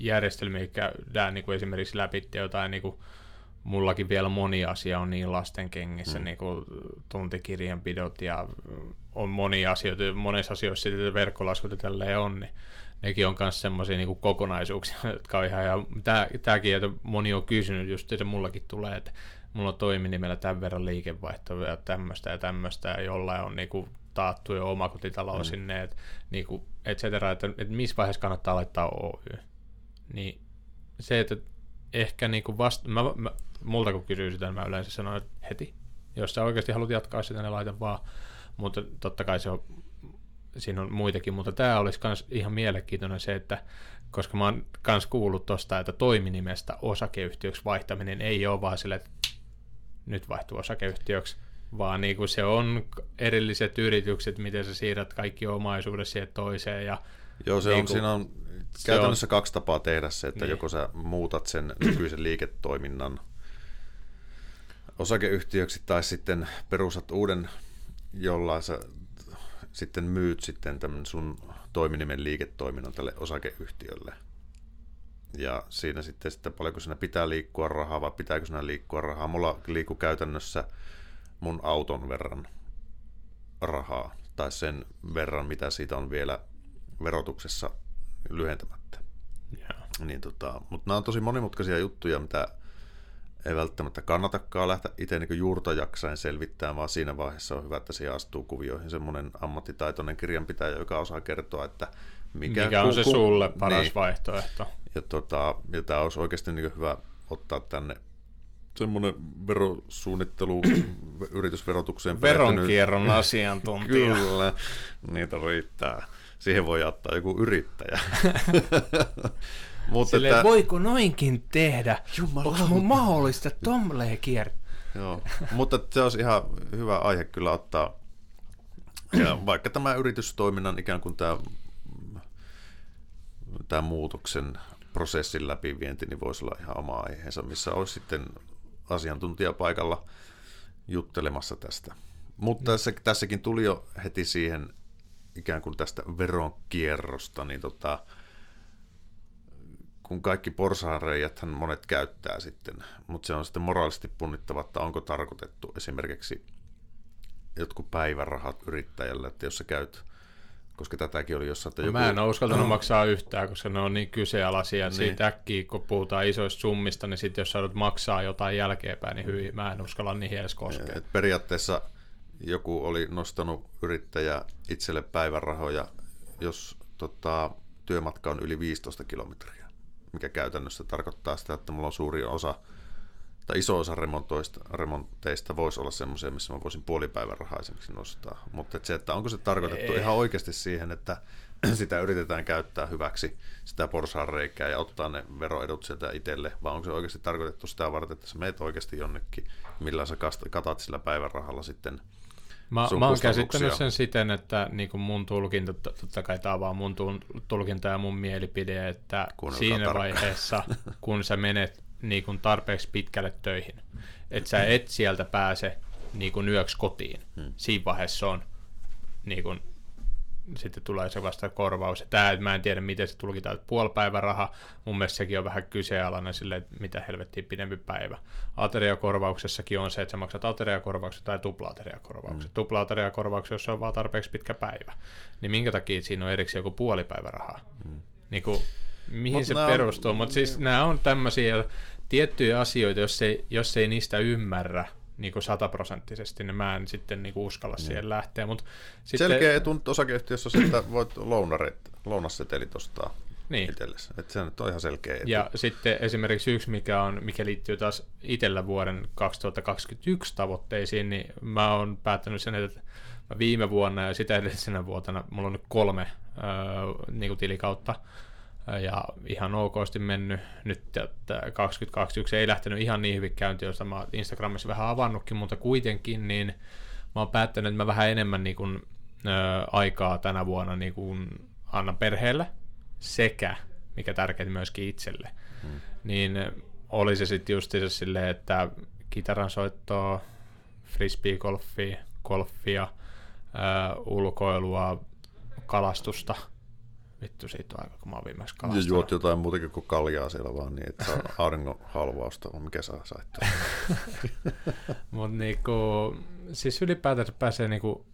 järjestelmiä käydään niin kuin esimerkiksi läpi jotain niin kuin, mullakin vielä moni asia on niin lasten kengissä, mm. niin kuin tuntikirjanpidot ja on moni asioita, monessa asioissa sitten verkkolaskut ja tälleen on, niin nekin on myös semmoisia niin kokonaisuuksia, jotka on ihan, ja tämäkin, että moni on kysynyt, just se mullakin tulee, että mulla on toiminimellä tämän verran liikevaihtoa ja tämmöistä ja tämmöistä, ja jollain on niin kuin taattu jo omakotitalo mm. sinne, että niin kuin, et cetera, että, että missä vaiheessa kannattaa laittaa Oy. Niin se, että ehkä niin kuin vasta, mä, mä, multa kun kysyy sitä, niin mä yleensä sanon, että heti. Jos sä oikeasti haluat jatkaa sitä, niin laita vaan. Mutta totta kai se on, siinä on muitakin, mutta tämä olisi myös ihan mielenkiintoinen se, että koska mä oon myös kuullut tuosta, että toiminimestä osakeyhtiöksi vaihtaminen ei ole vaan sille, että nyt vaihtuu osakeyhtiöksi, vaan niin kuin se on erilliset yritykset, miten sä siirrät kaikki omaisuudet siihen toiseen. Ja Joo, se niin on, kuin, siinä on käytännössä on, kaksi tapaa tehdä se, että niin. joko sä muutat sen nykyisen liiketoiminnan osakeyhtiöksi tai sitten perustat uuden, jolla sä sitten myyt sitten tämän sun toiminimen liiketoiminnan tälle osakeyhtiölle. Ja siinä sitten, sitten paljonko siinä pitää liikkua rahaa vai pitääkö siinä liikkua rahaa. Mulla liikkuu käytännössä mun auton verran rahaa tai sen verran, mitä siitä on vielä verotuksessa lyhentämättä. Yeah. Niin tota, mutta nämä on tosi monimutkaisia juttuja, mitä ei välttämättä kannatakaan lähteä itse niin juurta jaksain selvittämään, vaan siinä vaiheessa on hyvä, että se astuu kuvioihin semmoinen ammattitaitoinen kirjanpitäjä, joka osaa kertoa, että mikä, mikä on se sulle paras niin. vaihtoehto. Ja, tota, ja tämä olisi oikeasti niin hyvä ottaa tänne semmoinen verosuunnittelu yritysverotukseen. Veronkierron asiantuntija. Kyllä, niitä riittää. Siihen voi ottaa joku yrittäjä. Mutta Silleen, että... voiko noinkin tehdä? Onko mun mahdollista tomleen kiertää? Joo, mutta se olisi ihan hyvä aihe kyllä ottaa. Ja vaikka tämä yritystoiminnan ikään kuin tämä, tämä muutoksen prosessin läpivienti, niin voisi olla ihan oma aiheensa, missä olisi sitten asiantuntija paikalla juttelemassa tästä. Mutta tässä, tässäkin tuli jo heti siihen ikään kuin tästä veronkierrosta, niin tota, kun kaikki porsaanreijäthän monet käyttää sitten, mutta se on sitten moraalisesti punnittava, että onko tarkoitettu esimerkiksi jotkut päivärahat yrittäjälle, että jos sä käyt, koska tätäkin oli jossain, että joku... Mä en ole uskaltanut maksaa yhtään, koska ne on niin kyseenalaisia. Niin. Siitä äkkiä, kun puhutaan isoista summista, niin sitten jos sä maksaa jotain jälkeenpäin, niin hyvin, mä en uskalla niihin edes koskea. Et periaatteessa joku oli nostanut yrittäjä itselle päivärahoja, jos tota, työmatka on yli 15 kilometriä, mikä käytännössä tarkoittaa sitä, että mulla on suuri osa tai iso osa remontoista, remonteista voisi olla semmoisia, missä mä voisin puolipäivän rahaa esimerkiksi nostaa. Mutta et se, että onko se tarkoitettu Ei. ihan oikeasti siihen, että sitä yritetään käyttää hyväksi, sitä porsaanreikää ja ottaa ne veroedut sieltä itselle, vai onko se oikeasti tarkoitettu sitä varten, että sä meet oikeasti jonnekin, millä sä katat sillä päivärahalla sitten Mä, mä oon käsittänyt sen siten, että niin kuin mun tulkinta, totta kai tämä on vaan mun tulkinta ja mun mielipide, että siinä tarkka. vaiheessa, kun sä menet niin kuin tarpeeksi pitkälle töihin, että sä et sieltä pääse niin kuin yöksi kotiin, hmm. siinä vaiheessa on niin kuin sitten tulee se vasta korvaus. Tämä, mä en tiedä, miten se tulkitaan, että puolipäiväraha, mun mielestä sekin on vähän kyseenalainen sille, että mitä helvettiä pidempi päivä. Ateriakorvauksessakin on se, että sä maksat ateriakorvauksen tai tupla-ateriakorvauksen. Mm. Tupla-ateriakorvauksen, jos se on vaan tarpeeksi pitkä päivä. Niin minkä takia siinä on erikseen joku puolipäiväraha? Mm. Niin kuin, mihin Mut se perustuu? On... Mutta siis nämä on tämmöisiä tiettyjä asioita, jos ei, jos ei niistä ymmärrä, niin kuin sataprosenttisesti, niin mä en sitten niin kuin uskalla niin. siihen lähteä. Mut sitten... Selkeä etu osakeyhtiössä on että voit lounaret, lounassetelit ostaa niin. itsellesi. Että se nyt on ihan selkeä etu. Ja sitten esimerkiksi yksi, mikä, on, mikä liittyy taas itsellä vuoden 2021 tavoitteisiin, niin mä oon päättänyt sen, että viime vuonna ja sitä edellisenä vuotena mulla on nyt kolme öö, niin kuin tilikautta, ja ihan okosti mennyt nyt, että 2021 ei lähtenyt ihan niin hyvin käyntiin, josta mä Instagramissa vähän avannutkin, mutta kuitenkin niin mä oon päättänyt, että mä vähän enemmän niin kuin, ö, aikaa tänä vuonna niin kuin annan perheelle sekä, mikä tärkeintä myöskin itselle, hmm. niin oli se sitten just se silleen, että kitaran soittoa, frisbee-golfia, golfia, ö, ulkoilua, kalastusta – Vittu, siitä on aika, kun mä oon viimeksi kalastanut. Ja juot jotain muutakin kuin kaljaa siellä vaan niin, että saa auringon halvausta, on mikä saa sait. Mutta niinku, siis ylipäätänsä pääsee niinku,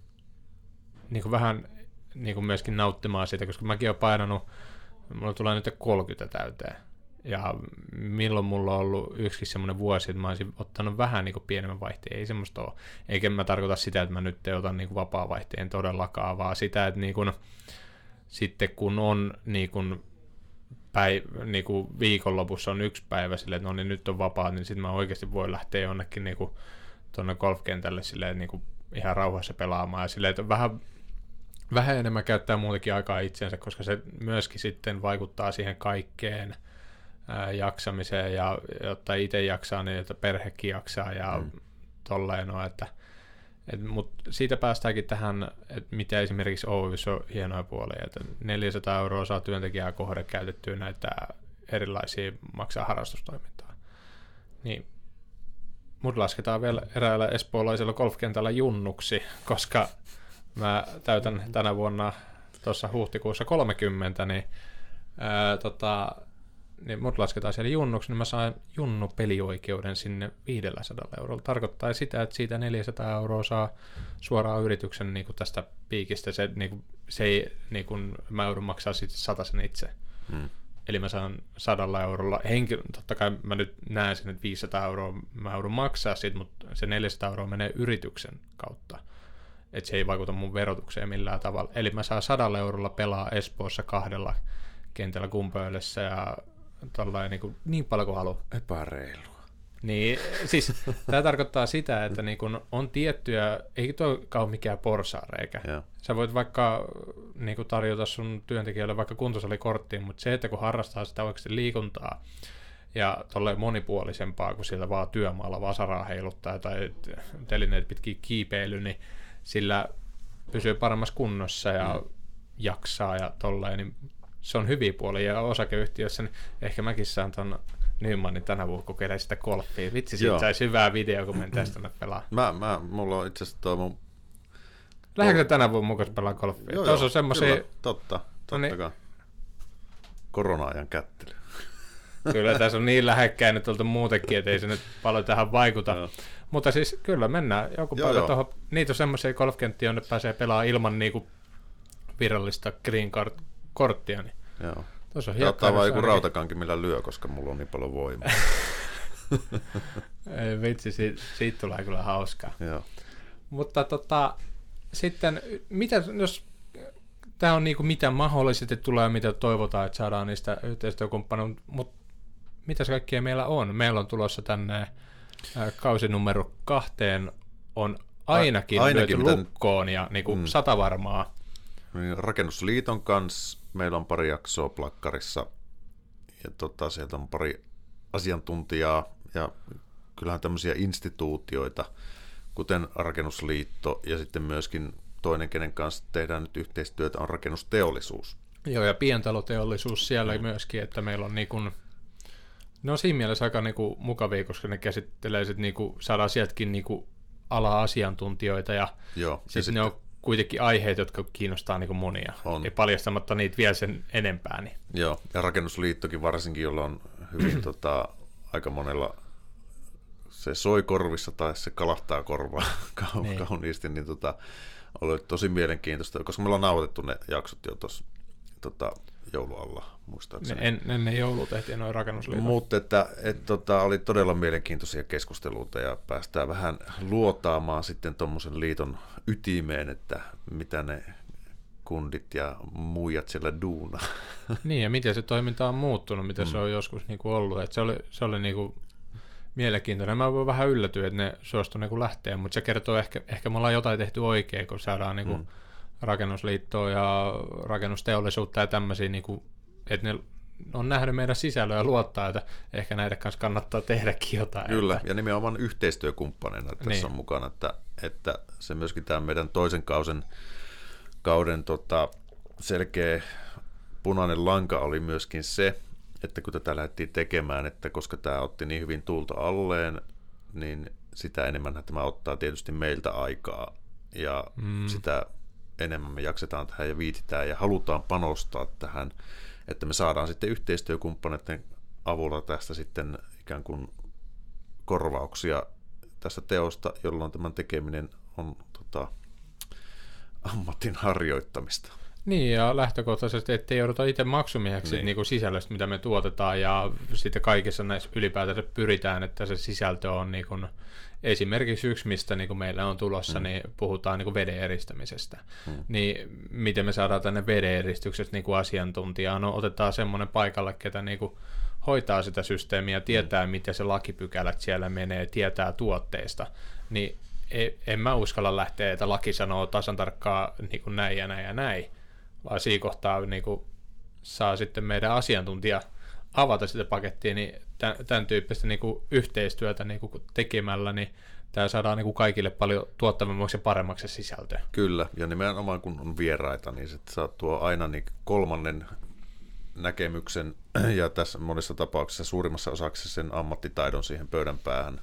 niinku vähän niinku myöskin nauttimaan siitä, koska mäkin oon painanut, mulla tulee nyt 30 täyteen. Ja milloin mulla on ollut yksikin semmoinen vuosi, että mä olisin ottanut vähän niin pienemmän vaihteen, ei semmoista ole. Eikä mä tarkoita sitä, että mä nyt otan niin vapaa-vaihteen todellakaan, vaan sitä, että niin kuin, sitten kun on niin kuin päiv- niin kuin viikonlopussa on yksi päivä silleen, että no niin nyt on vapaa, niin sitten mä oikeasti voi lähteä jonnekin niin kuin tuonne golfkentälle silleen, niin kuin ihan rauhassa pelaamaan ja silleen, että vähän, vähän enemmän käyttää muutenkin aikaa itsensä, koska se myöskin sitten vaikuttaa siihen kaikkeen ää, jaksamiseen ja jotta itse jaksaa, niin että perhekin jaksaa ja mm. tolleen on, että mutta siitä päästäänkin tähän, että mitä esimerkiksi Oys on hienoja puolia, että 400 euroa saa työntekijää kohde käytettyä näitä erilaisia maksaa harrastustoimintaa. Niin mut lasketaan vielä eräällä espoolaisella golfkentällä junnuksi, koska mä täytän tänä vuonna tuossa huhtikuussa 30, niin ää, tota, niin mut lasketaan siellä junnuksi, niin mä saan junnu pelioikeuden sinne 500 eurolla. Tarkoittaa sitä, että siitä 400 euroa saa suoraan yrityksen niin kuin tästä piikistä. Se, niin kuin, se ei, niin kuin, mä joudun maksaa sitten sen itse. Hmm. Eli mä saan sadalla eurolla, henkilö, totta kai mä nyt näen sen, että 500 euroa mä joudun maksaa siitä, mutta se 400 euroa menee yrityksen kautta. Että se ei vaikuta mun verotukseen millään tavalla. Eli mä saan sadalla eurolla pelaa Espoossa kahdella kentällä kumpöydessä ja tollain, niin, kuin, niin paljon kuin haluaa. Epäreilua. Niin, siis tämä tarkoittaa sitä, että niin kun on tiettyjä, ei tuo ole mikään porsaareikä. Sä voit vaikka niin kuin tarjota sun työntekijöille vaikka kuntosalikorttiin, mutta se, että kun harrastaa sitä oikeasti liikuntaa ja tolleen monipuolisempaa kuin sieltä vaan työmaalla vasaraa heiluttaa tai telineet pitkin kiipeily, niin sillä pysyy paremmassa kunnossa ja mm. jaksaa ja tolleen, niin se on hyviä puolia ja osakeyhtiössä, niin ehkä mäkin saan ton Nymanin tänä vuonna kokeilemaan sitä golfia. Vitsi, siitä saisi hyvää video, kun mentäisiin tänne pelaa. Mä, mä, mulla on itse asiassa tuo mun... Lähdetkö tänä vuonna mukaan pelaa golfia? Joo, joo, on semmosia... Kyllä, totta, totta no niin. Korona-ajan kättely. kyllä tässä on niin lähekkäin nyt oltu muutenkin, että ei se nyt paljon tähän vaikuta. Joo. Mutta siis kyllä mennään joku Joo, päivä tuohon. Niitä on semmoisia golfkenttiä, jonne pääsee pelaamaan ilman niinku virallista green card korttia. Niin Joo. tuossa on ottaa vaan joku rautakanki, millä lyö, koska mulla on niin paljon voimaa. Ei vitsi, siitä, siitä tulee kyllä hauskaa. Joo. Mutta tota, sitten, mitä, jos tämä on niinku mitä mahdollisesti tulee, mitä toivotaan, että saadaan niistä yhteistyökumppaneita, mutta mitä kaikkea meillä on? Meillä on tulossa tänne kausi numero kahteen on ainakin, A- ainakin lyöty lukkoon ja niinku Mm. sata varmaa. Niin Rakennusliiton kanssa meillä on pari jaksoa plakkarissa ja tota, sieltä on pari asiantuntijaa ja kyllähän tämmöisiä instituutioita, kuten Rakennusliitto ja sitten myöskin toinen, kenen kanssa tehdään nyt yhteistyötä, on rakennusteollisuus. Joo, ja pientaloteollisuus siellä myöskin, että meillä on niinku, ne on siinä mielessä aika niinku mukavia, koska ne käsittelee sit niinku, saadaan sieltäkin niinku ala-asiantuntijoita ja Joo, ja Siis ne on kuitenkin aiheet, jotka kiinnostaa niin monia. On. Ja paljastamatta niitä vielä sen enempää. Niin. Joo, ja Rakennusliittokin varsinkin, jolla on hyvin tota, aika monella se soi korvissa tai se kalahtaa korvaa Niin. kauniisti, niin tota, oli tosi mielenkiintoista, koska me ollaan nauhoitettu ne jaksot jo tuossa tota, joulualla, Ne muistaakseni. en, ennen joulua tehtiin noin rakennusliitot. Mutta että, et, tota, oli todella mielenkiintoisia keskusteluita ja päästään vähän luotaamaan sitten tuommoisen liiton ytimeen, että mitä ne kundit ja muijat siellä duuna. Niin, ja miten se toiminta on muuttunut, mitä Mm. se on joskus niin kuin ollut. Et se oli, se oli niin kuin mielenkiintoinen. Mä voin vähän yllätyä, että ne suostu niin kuin lähteä, mutta se kertoo ehkä, ehkä me ollaan jotain tehty oikein, kun saadaan niin kuin Mm. Rakennusliittoa ja rakennusteollisuutta ja tämmöisiä, niin kuin, että ne on nähnyt meidän sisällöä ja luottaa, että ehkä näiden kanssa kannattaa tehdäkin jotain. Kyllä, Että, ja nimenomaan yhteistyökumppaneina tässä Niin. on mukana, että, että se myöskin tämä meidän toisen kausen, kauden tota, selkeä punainen lanka oli myöskin se, että kun tätä lähdettiin tekemään, että koska tämä otti niin hyvin tuulta alleen, niin sitä enemmän tämä ottaa tietysti meiltä aikaa ja mm. sitä enemmän me jaksetaan tähän ja viititään ja halutaan panostaa tähän, että me saadaan sitten yhteistyökumppaneiden avulla tästä sitten ikään kuin korvauksia tästä teosta, jolloin tämän tekeminen on tota, ammatin harjoittamista. Niin, ja lähtökohtaisesti, ettei jouduta itse maksumieheksi Niin. niin. Kuin sisällöstä, mitä me tuotetaan, ja sitten kaikissa näissä ylipäätänsä pyritään, että se sisältö on niin kuin, esimerkiksi yksi, mistä niin kuin meillä on tulossa, mm. niin puhutaan niin kuin veden eristämisestä. Mm. Niin miten me saadaan tänne veden eristyksestä niin kuin asiantuntijaa? No otetaan semmoinen paikalle, ketä niin kuin hoitaa sitä systeemiä, tietää, mm. miten se lakipykälät siellä menee, tietää tuotteista, niin ei- en mä uskalla lähteä, että laki sanoo tasan tarkkaan niin kuin näin ja näin ja näin, vaan siinä kohtaa niin kuin, saa sitten meidän asiantuntija avata sitä pakettia, niin tämän, tämän tyyppistä niin kuin, yhteistyötä niin kuin, tekemällä, niin tämä saadaan niin kuin, kaikille paljon tuottavammaksi ja paremmaksi se sisältö. Kyllä, ja nimenomaan kun on vieraita, niin se saa tuo aina niin kolmannen näkemyksen ja tässä monissa tapauksissa suurimmassa osaksi sen ammattitaidon siihen pöydän päähän,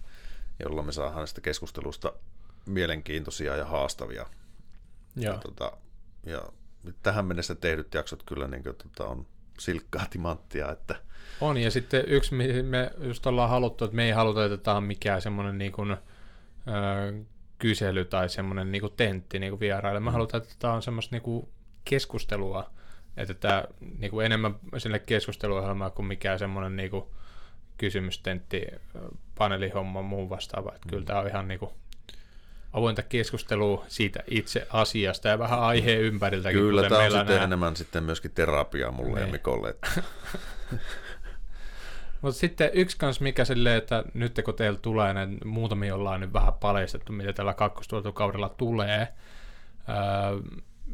jolloin me saadaan sitä keskustelusta mielenkiintoisia ja haastavia. Joo. Ja, tota, ja tähän mennessä tehdyt jaksot kyllä niin kuin, tota, on silkkaa timanttia, että On, ja sitten yksi, me just ollaan haluttu, että me ei haluta, että tämä on mikään semmoinen niin kuin, ö, kysely tai semmoinen niin kuin tentti niin kuin vieraille. Me halutaan, että tämä on semmoista niin kuin keskustelua, että tämä niin kuin enemmän sinne keskusteluohjelmaa kuin mikään semmoinen niin kuin kysymystentti, paneelihomma, muun vastaava. Että kyllä tämä on ihan niin kuin avointa keskustelua siitä itse asiasta ja vähän aiheen ympäriltäkin. kyllä tämä on sitten nämä- enemmän sitten myöskin terapiaa mulle ja Niin. Mikolle. Mutta sitten yksi kans mikä silleen, että nyt kun teillä tulee, näin muutamia ollaan nyt vähän paljastettu, mitä tällä kakkostuotokaudella tulee. Öö,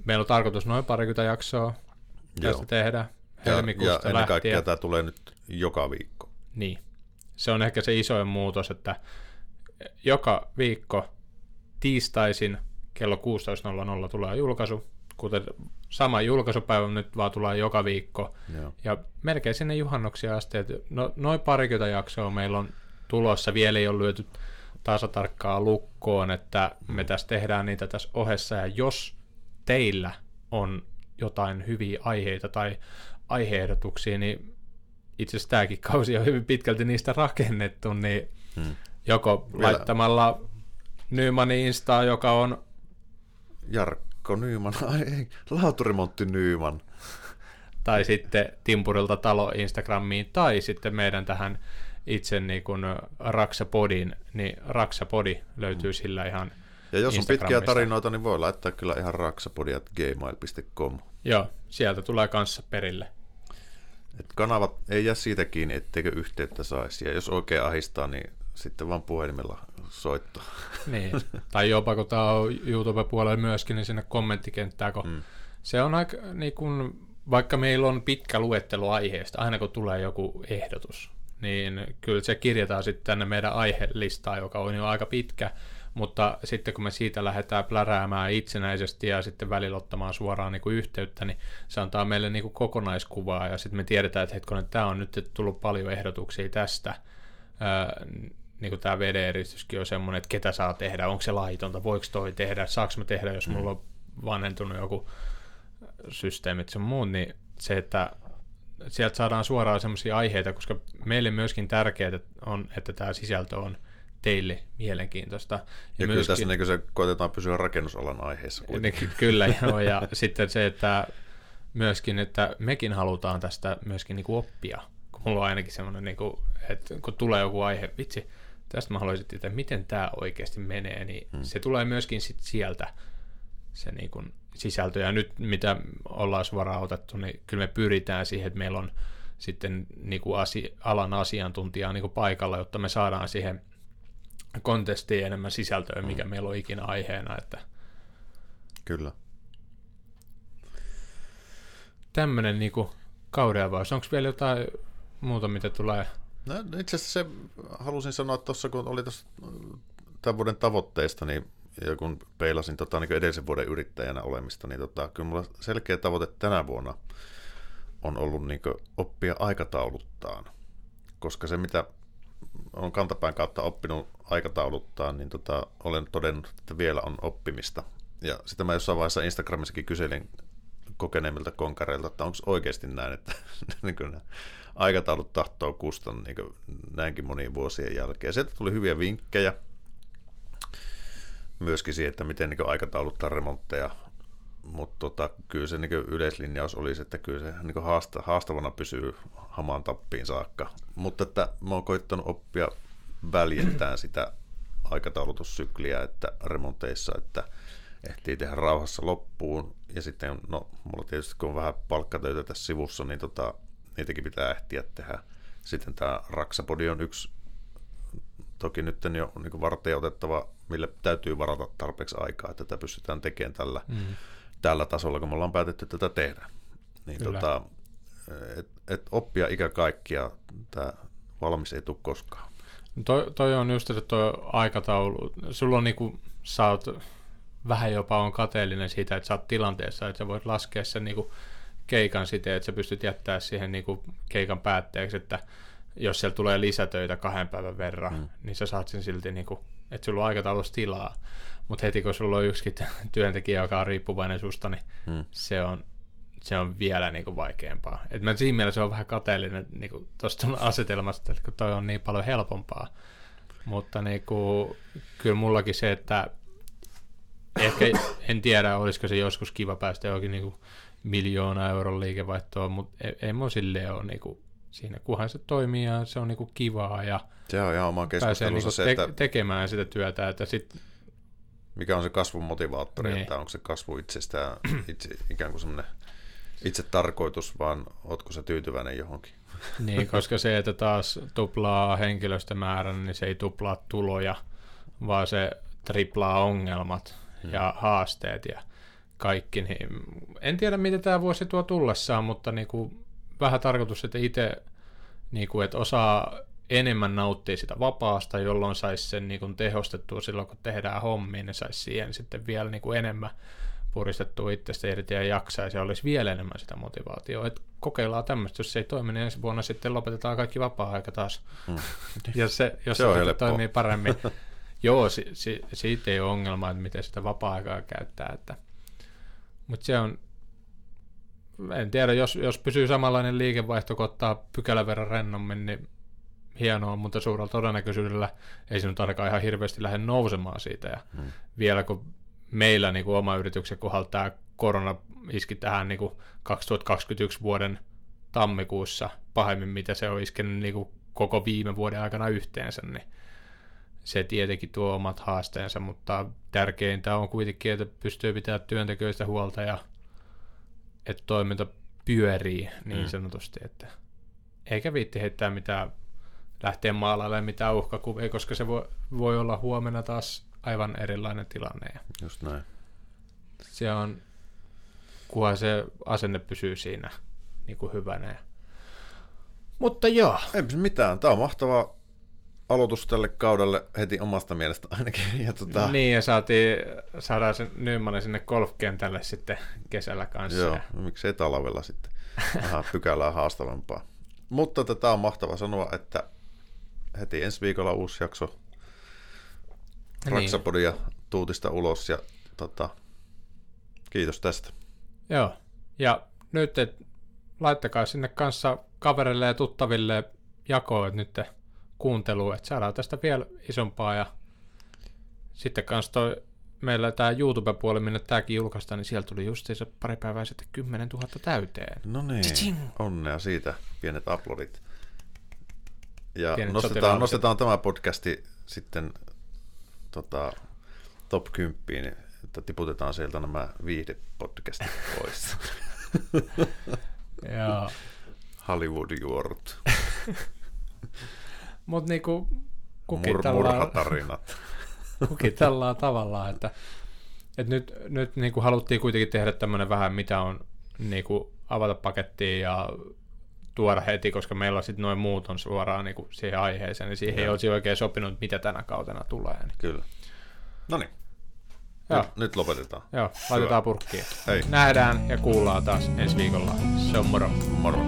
meillä on tarkoitus noin parikymmentä jaksoa tästä tehdä ja, ja ennen lähtien. kaikkea tämä tulee nyt joka viikko. Niin. Se on ehkä se isoin muutos, että joka viikko tiistaisin kello 16.00 tulee julkaisu, kuten sama julkaisupäivä nyt vaan tulee joka viikko. Joo. Ja melkein sinne juhannuksia asti, että no, noin parikymmentä jaksoa meillä on tulossa, vielä ei ole lyöty tasatarkkaa lukkoon, että me tässä tehdään niitä tässä ohessa, ja jos teillä on jotain hyviä aiheita tai aiheehdotuksia, niin itse asiassa tämäkin kausi on hyvin pitkälti niistä rakennettu, niin Hmm. joko Vielä- laittamalla Nymanin Instaa, joka on Jarkko Nyyman, ai ei, lauturimontti Nyyman. tai sitten Timpurilta talo Instagramiin, tai sitten meidän tähän itse niin kuin Raksapodin, niin Raksapodi löytyy sillä ihan, Ja jos on pitkiä tarinoita, niin voi laittaa kyllä ihan raksapodi.gmail.com. joo, sieltä tulee kanssa perille. Et kanavat ei jää siitä kiinni, etteikö yhteyttä saisi. Ja jos oikein ahistaa, niin sitten vaan puhelimella soittaa. Niin. tai jopa kun tämä on YouTube-puolella myöskin, niin sinne kommenttikenttään, kun mm. se on aika, niin kun, vaikka meillä on pitkä luettelo aiheesta, aina kun tulee joku ehdotus, niin kyllä se kirjataan sitten tänne meidän aihelistaan, joka on jo aika pitkä, mutta sitten kun me siitä lähdetään pläräämään itsenäisesti ja sitten välillä ottamaan suoraan niin kuin yhteyttä, niin se antaa meille niin kuin kokonaiskuvaa ja sitten me tiedetään, että hetkonen, tämä on nyt tullut paljon ehdotuksia tästä, niin kuin tämä vedeeristyskin on semmoinen, että ketä saa tehdä, onko se laitonta, voiko toi tehdä, saako mä tehdä, jos mulla on vanhentunut joku systeemit ja muut, niin se, että sieltä saadaan suoraan semmoisia aiheita, koska meille myöskin tärkeää on, että tämä sisältö on teille mielenkiintoista. Ja, ja kyllä tässä niin se koitetaan pysyä rakennusalan aiheessa. niin, kuitenkin. ky- kyllä, joo, ja sitten se, että myöskin, että mekin halutaan tästä myöskin niin kuin oppia. Kun mulla on ainakin semmoinen, niin kuin, että kun tulee joku aihe, vitsi, tästä mä haluaisin tietää, miten tämä oikeasti menee, niin hmm. se tulee myöskin sit sieltä se niin kuin sisältö. Ja nyt mitä ollaan suoraan otettu, niin kyllä me pyritään siihen, että meillä on sitten niin kuin asi- alan asiantuntijaa niin kuin paikalla, jotta me saadaan siihen kontestiin enemmän sisältöä, mikä hmm. meillä on ikinä aiheena, että Kyllä. tämmöinen niinku kauden avaus. Onko vielä jotain muuta, mitä tulee? No, itse asiassa se halusin sanoa tuossa, kun oli tuossa tämän vuoden tavoitteista, niin ja kun peilasin tota, niin edellisen vuoden yrittäjänä olemista, niin tota, kyllä mulla selkeä tavoite tänä vuonna on ollut niin oppia aikatauluttaan. Koska se, mitä on kantapään kautta oppinut aikatauluttaa, niin tota, olen todennut, että vielä on oppimista. Ja sitä mä jossain vaiheessa Instagramissakin kyselin kokeneemmilta konkareilta, että onko oikeasti näin, että niin kuin aikataulut tahtoo kustan niin näinkin monien vuosien jälkeen. Sieltä tuli hyviä vinkkejä myöskin siihen, että miten niin aikatauluttaa remontteja, mutta tota, kyllä se niin yleislinjaus olisi, että kyllä se niin haasta, haastavana pysyy hamaan tappiin saakka. Mutta että mä oon koittanut oppia väljentään sitä aikataulutussykliä että remonteissa, että ehtii tehdä rauhassa loppuun. Ja sitten, no, mulla tietysti kun on vähän palkkatöitä tässä sivussa, niin tota, niitäkin pitää ehtiä tehdä. Sitten tämä Raksapodi on yksi, toki nyt jo niin varten otettava, mille täytyy varata tarpeeksi aikaa, että tätä pystytään tekemään tällä, mm. tällä tasolla, kun me ollaan päätetty tätä tehdä. Niin tota, et, et oppia ikä kaikkia, tämä valmis ei tule koskaan. Toi, toi on just se toi aikataulu. Sulla on niinku, sä oot vähän jopa on kateellinen siitä, että sä oot tilanteessa, että sä voit laskea sen niinku keikan siten, että sä pystyt jättämään siihen niinku keikan päätteeksi, että jos siellä tulee lisätöitä kahden päivän verran, mm. niin sä saat sen silti, niinku, että sulla on aikataulussa tilaa. Mutta heti kun sulla on yksikin työntekijä, joka on riippuvainen susta, niin mm. se on se on vielä niin kuin vaikeampaa. Et mä siinä mielessä on vähän kateellinen niin kuin tuosta asetelmasta, että kun toi on niin paljon helpompaa. Mutta niin kuin, kyllä mullakin se, että ehkä en tiedä, olisiko se joskus kiva päästä johonkin niin kuin miljoona euron liikevaihtoon, mutta ei, ei mun silleen ole niin kuin, siinä, kunhan se toimii ja se on niin kuin kivaa ja se on ihan oma pääsee niin kuin se, te- että tekemään sitä työtä, että sit, mikä on se kasvun motivaattori, niin. että onko se kasvu itsestään itse, ikään kuin semmoinen itse tarkoitus, vaan ootko sä tyytyväinen johonkin? Niin, koska se, että taas tuplaa henkilöstömäärän, niin se ei tuplaa tuloja, vaan se triplaa ongelmat hmm. ja haasteet ja kaikki. Niin en tiedä, mitä tämä vuosi tuo tullessaan, mutta niin kuin vähän tarkoitus, että itse niin kuin, että osaa enemmän nauttia sitä vapaasta, jolloin saisi sen niin kuin tehostettua silloin, kun tehdään hommia, niin saisi siihen sitten vielä niin kuin enemmän puristettua itsestä irti ja jaksaisi ja olisi vielä enemmän sitä motivaatiota. Et kokeillaan tämmöistä, jos se ei toimi, niin ensi vuonna sitten lopetetaan kaikki vapaa-aika taas. Hmm. Ja se, jos se, se toimii paremmin. Joo, si, si, siitä ei ole ongelmaa, että miten sitä vapaa-aikaa käyttää. Että. Mutta se on en tiedä, jos, jos pysyy samanlainen liikevaihto, kun ottaa pykälän verran rennommin, niin hienoa, mutta suurella todennäköisyydellä ei se nyt ainakaan ihan hirveästi lähde nousemaan siitä. Ja hmm. vielä kun meillä niin kuin oma yrityksen kohdalla tämä korona iski tähän niin kuin 2021 vuoden tammikuussa pahemmin, mitä se on iskenyt niin kuin koko viime vuoden aikana yhteensä, niin se tietenkin tuo omat haasteensa, mutta tärkeintä on kuitenkin, että pystyy pitämään työntekijöistä huolta ja että toiminta pyörii niin mm. sanotusti, että eikä viitti heittää mitään lähteä maalailemaan mitään uhkakuvia, koska se voi, voi olla huomenna taas aivan erilainen tilanne. Just näin. Se on, kunhan se asenne pysyy siinä niin kuin hyvänä. Mutta joo. Ei mitään. Tämä on mahtava aloitus tälle kaudelle heti omasta mielestä ainakin. Ja tota... Niin, ja saatiin, saadaan sen Nymanen sinne golfkentälle sitten kesällä kanssa. Joo, no, miksei talvella sitten. Vähän pykälää haastavampaa. Mutta tätä on mahtava sanoa, että heti ensi viikolla uusi jakso niin. Raksapodia tuutista ulos ja tota, kiitos tästä. Joo, ja nyt et, laittakaa sinne kanssa kaverille ja tuttaville jakoa nyt kuuntelua, että saadaan tästä vielä isompaa ja sitten kanssa toi meillä tämä YouTube-puoli, minne tämäkin julkaistaan, niin siellä tuli just se pari päivää sitten 10 000 täyteen. No niin, Tching! onnea siitä, pienet uploadit. Ja nostetaan, nostetaan tämä podcasti sitten tota, top 10, että tiputetaan sieltä nämä viihdepodcastit pois. Joo. Hollywood juorut. Mutta niinku kukitellaan, Mur, murhatarinat. kukitellaan tavallaan, että, että nyt, nyt niinku haluttiin kuitenkin tehdä tämmöinen vähän, mitä on niinku avata pakettiin ja tuoda heti, koska meillä sitten noin muut on suoraan niin kuin siihen aiheeseen, niin siihen Joo. ei olisi oikein sopinut, mitä tänä kautena tulee. Niin. Kyllä. No niin. Nyt, nyt lopetetaan. Joo, laitetaan purkkiin. Hei. Nähdään ja kuullaan taas ensi viikolla. Se on moro. Moro.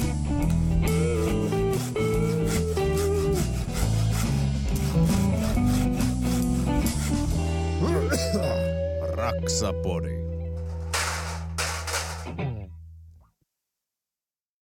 Raksapodi.